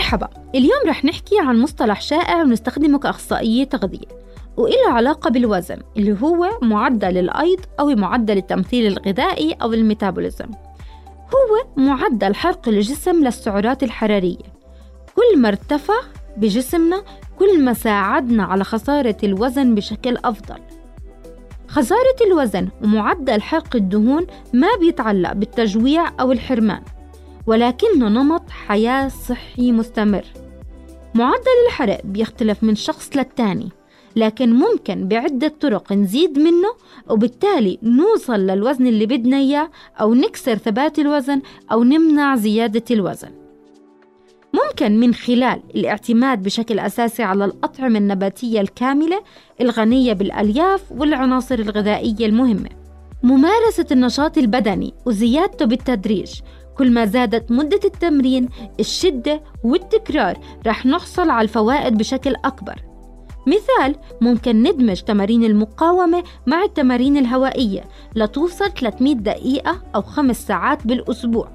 مرحبا اليوم رح نحكي عن مصطلح شائع ونستخدمه كأخصائية تغذية وإله علاقة بالوزن اللي هو معدل الأيض أو معدل التمثيل الغذائي أو الميتابوليزم. هو معدل حرق الجسم للسعرات الحرارية. كل ما ارتفع بجسمنا كل ما ساعدنا على خسارة الوزن بشكل أفضل. خسارة الوزن ومعدل حرق الدهون ما بيتعلق بالتجويع أو الحرمان. ولكنه نمط حياة صحي مستمر. معدل الحرق بيختلف من شخص للتاني لكن ممكن بعدة طرق نزيد منه وبالتالي نوصل للوزن اللي بدنا إياه أو نكسر ثبات الوزن أو نمنع زيادة الوزن. ممكن من خلال الاعتماد بشكل أساسي على الأطعمة النباتية الكاملة الغنية بالألياف والعناصر الغذائية المهمة. ممارسة النشاط البدني وزيادته بالتدريج كل ما زادت مدة التمرين الشدة والتكرار رح نحصل على الفوائد بشكل أكبر. مثال ممكن ندمج تمارين المقاومة مع التمارين الهوائية لتوصل 300 دقيقة أو 5 ساعات بالأسبوع.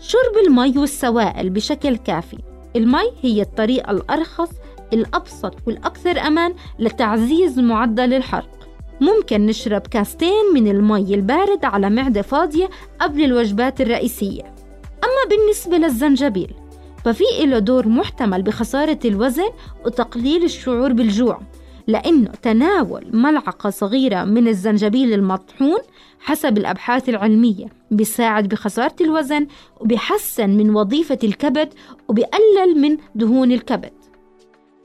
شرب المي والسوائل بشكل كافي. المي هي الطريقة الأرخص الأبسط والأكثر أمان لتعزيز معدل الحرق. ممكن نشرب كاستين من المي البارد على معدة فاضية قبل الوجبات الرئيسية. أما بالنسبة للزنجبيل ففي له دور محتمل بخسارة الوزن وتقليل الشعور بالجوع لأنه تناول ملعقة صغيرة من الزنجبيل المطحون حسب الأبحاث العلمية بيساعد بخسارة الوزن وبيحسن من وظيفة الكبد وبيقلل من دهون الكبد.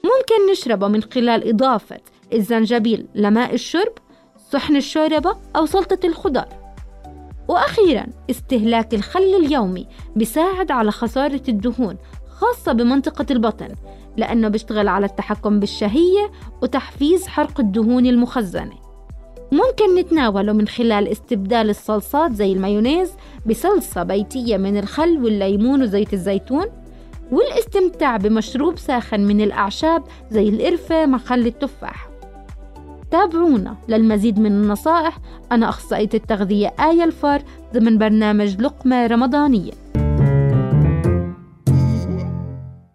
ممكن نشربه من خلال إضافة الزنجبيل لماء الشرب صحن الشوربة أو سلطة الخضار. وأخيرا استهلاك الخل اليومي بيساعد على خسارة الدهون خاصة بمنطقة البطن لأنه بيشتغل على التحكم بالشهية وتحفيز حرق الدهون المخزنة. ممكن نتناوله من خلال استبدال الصلصات زي المايونيز بصلصة بيتية من الخل والليمون وزيت الزيتون والاستمتاع بمشروب ساخن من الأعشاب زي القرفة مع خل التفاح. تابعونا. للمزيد من النصائح أنا أخصائية التغذية آية الفار ضمن برنامج لقمة رمضانية.